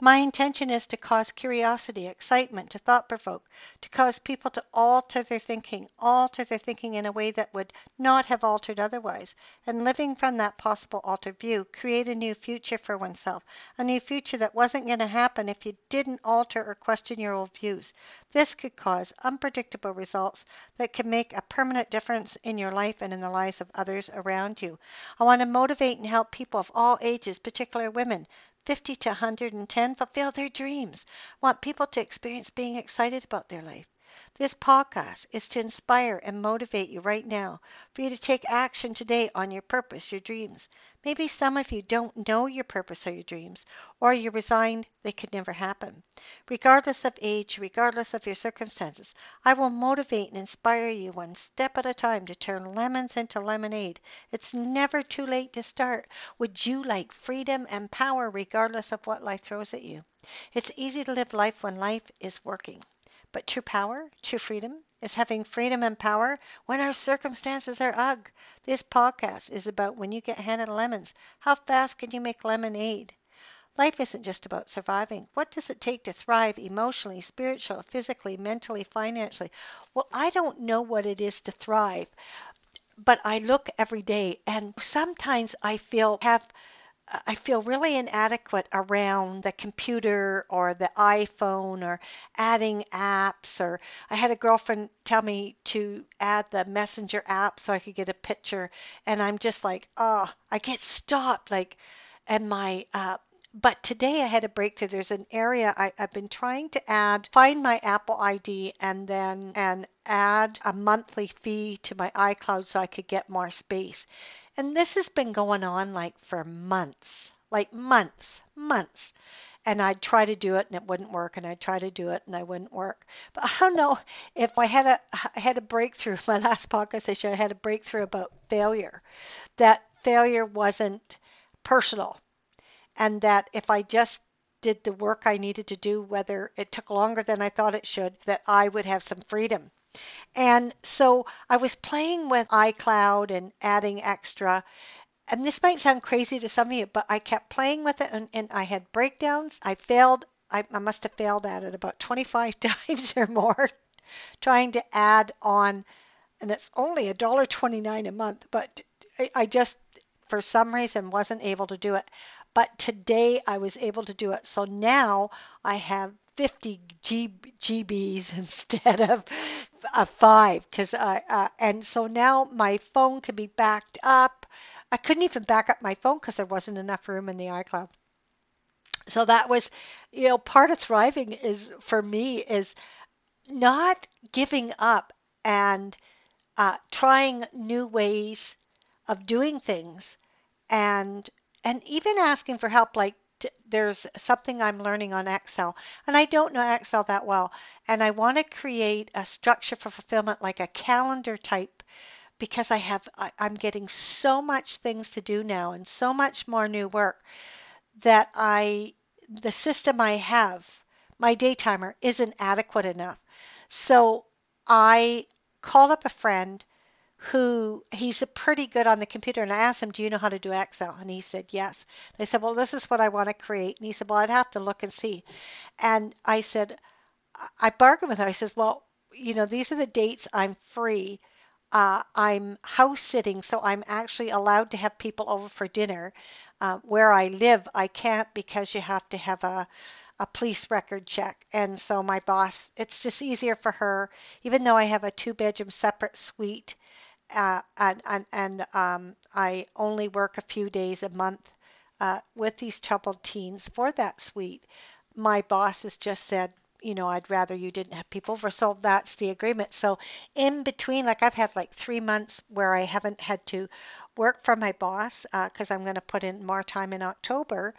My intention is to cause curiosity, excitement, to thought provoke, to cause people to alter their thinking, alter their thinking in a way that would not have altered otherwise, and living from that possible altered view, create a new future for oneself, a new future that wasn't going to happen if you didn't alter or question your old views. This could cause unpredictable results that can make a permanent difference in your life and in the lives of others around you. I want to motivate and help people of all ages, particularly women, 50 to 110 fulfill their dreams. Want people to experience being excited about their life. This podcast is to inspire and motivate you right now for you to take action today on your purpose, your dreams. Maybe some of you don't know your purpose or your dreams, or you're resigned they could never happen. Regardless of age, regardless of your circumstances, I will motivate and inspire you one step at a time to turn lemons into lemonade. It's never too late to start. Would you like freedom and power regardless of what life throws at you? It's easy to live life when life is working. But true power, true freedom, is having freedom and power when our circumstances are ugh. This podcast is about when you get handed lemons, how fast can you make lemonade? Life isn't just about surviving. What does it take to thrive emotionally, spiritually, physically, mentally, financially? Well, I don't know what it is to thrive, but I look every day and sometimes I feel have I feel really inadequate around the computer or the iPhone or adding apps. Or I had a girlfriend tell me to add the Messenger app so I could get a picture, and I'm just like, oh, I get stopped. Like, and my uh, but today I had a breakthrough. There's an area I, have been trying to add, find my Apple ID and then and add a monthly fee to my iCloud so I could get more space. And this has been going on like for months, like months, months. And I'd try to do it and it wouldn't work, and I'd try to do it and I wouldn't work. But I don't know if I had a I had a breakthrough. My last podcast I showed I had a breakthrough about failure. That failure wasn't personal, and that if I just did the work I needed to do, whether it took longer than I thought it should, that I would have some freedom. And so I was playing with iCloud and adding extra. And this might sound crazy to some of you, but I kept playing with it and, and I had breakdowns. I failed. I, I must have failed at it about 25 times or more trying to add on. And it's only $1.29 a month, but I, I just, for some reason, wasn't able to do it. But today I was able to do it. So now I have 50 G- GBs instead of a five because I uh, and so now my phone can be backed up. I couldn't even back up my phone because there wasn't enough room in the iCloud. So that was, you know, part of thriving is for me is not giving up and uh, trying new ways of doing things and and even asking for help like there's something I'm learning on Excel, and I don't know Excel that well, and I want to create a structure for fulfillment like a calendar type because I have I, I'm getting so much things to do now and so much more new work that I the system I have, my day timer isn't adequate enough. So I called up a friend who he's a pretty good on the computer and I asked him, Do you know how to do Excel? And he said, Yes. I said, Well, this is what I want to create. And he said, Well, I'd have to look and see. And I said, I bargained with him. I says, Well, you know, these are the dates I'm free. Uh, I'm house sitting, so I'm actually allowed to have people over for dinner. Uh, where I live, I can't because you have to have a a police record check. And so my boss, it's just easier for her, even though I have a two bedroom separate suite uh, and, and, and um, I only work a few days a month uh, with these troubled teens for that suite. My boss has just said, you know, I'd rather you didn't have people over. So that's the agreement. So in between, like I've had like three months where I haven't had to work for my boss because uh, I'm going to put in more time in October.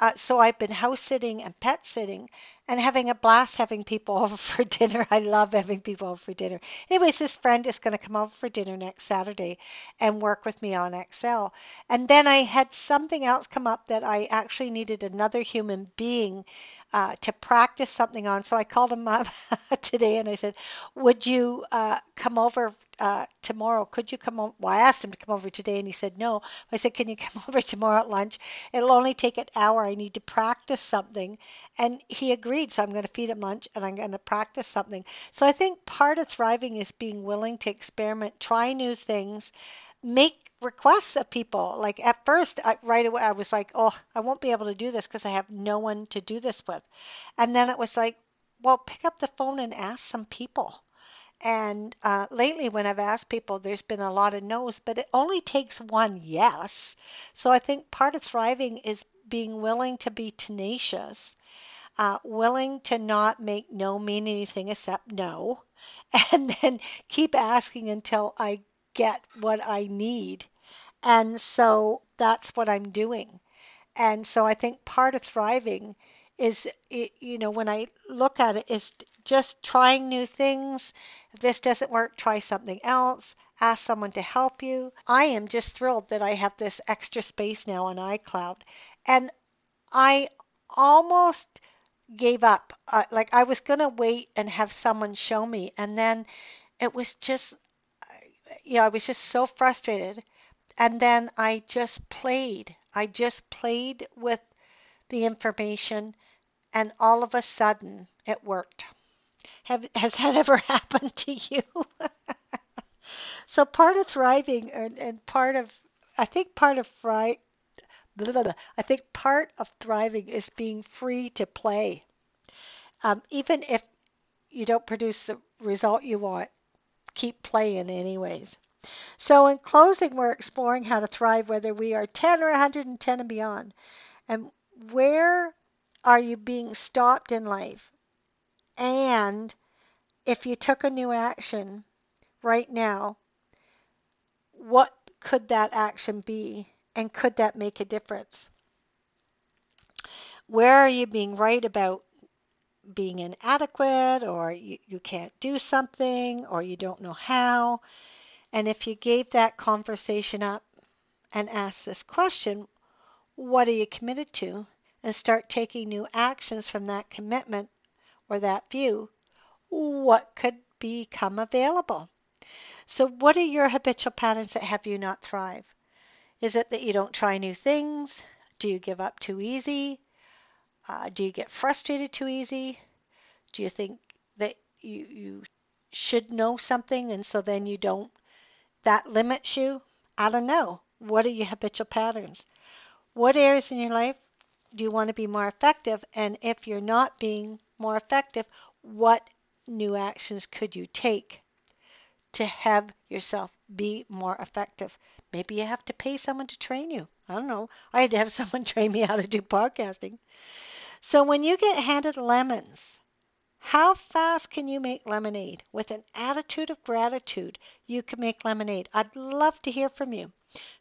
Uh, so I've been house sitting and pet sitting and having a blast having people over for dinner. I love having people over for dinner. Anyways, this friend is going to come over for dinner next Saturday and work with me on Excel. And then I had something else come up that I actually needed another human being uh, to practice something on. So I called him up today and I said, Would you uh, come over uh, tomorrow? Could you come over? Well, I asked him to come over today and he said no. I said, Can you come over tomorrow at lunch? It'll only take an hour. I need to practice something. And he agreed. So I'm going to feed him lunch and I'm going to practice something. So I think part of thriving is being willing to experiment, try new things, make requests of people. Like at first, I, right away, I was like, oh, I won't be able to do this because I have no one to do this with. And then it was like, well, pick up the phone and ask some people. And uh, lately, when I've asked people, there's been a lot of no's, but it only takes one yes. So I think part of thriving is being willing to be tenacious, uh, willing to not make no mean anything except no, and then keep asking until I get what I need. And so that's what I'm doing. And so I think part of thriving is, you know, when I look at it, is just trying new things. If this doesn't work, try something else. Ask someone to help you. I am just thrilled that I have this extra space now on iCloud. And I almost gave up. Uh, like I was going to wait and have someone show me. And then it was just you know, I was just so frustrated. And then I just played. I just played with the information, and all of a sudden it worked. Have, has that ever happened to you? so part of thriving and, and, part of, I think part of fry, blah, blah, blah, I think part of thriving is being free to play. Um, even if you don't produce the result you want, keep playing anyways. So in closing, we're exploring how to thrive whether we are 10 or 110 and beyond. And where are you being stopped in life? And if you took a new action right now, what could that action be? And could that make a difference? Where are you being right about being inadequate or you, you can't do something or you don't know how. And if you gave that conversation up and asked this question, what are you committed to? And start taking new actions from that commitment or that view, what could become available? So, what are your habitual patterns that have you not thrive? Is it that you don't try new things? Do you give up too easy? Uh, do you get frustrated too easy? Do you think that you, you should know something and so then you don't? That limits you? I don't know. What are your habitual patterns? What areas in your life do you want to be more effective? And if you're not being more effective, what new actions could you take to have yourself be more effective? Maybe you have to pay someone to train you. I don't know. I had to have someone train me how to do podcasting. So when you get handed lemons, how fast can you make lemonade? With an attitude of gratitude, you can make lemonade. I'd love to hear from you.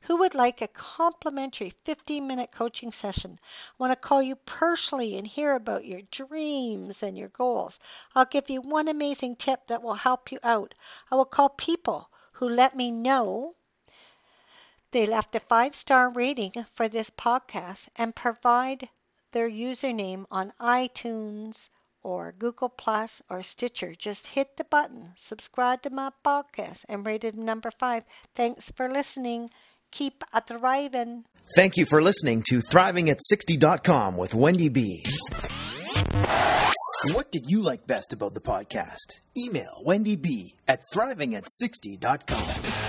Who would like a complimentary 15 minute coaching session? I want to call you personally and hear about your dreams and your goals. I'll give you one amazing tip that will help you out. I will call people who let me know they left a five star rating for this podcast and provide their username on iTunes or Google Plus or Stitcher. Just hit the button, subscribe to my podcast, and rate it number five. Thanks for listening. Keep a thriving. Thank you for listening to ThrivingAt60.com with Wendy B. What did you like best about the podcast? Email Wendy B at ThrivingAt60.com.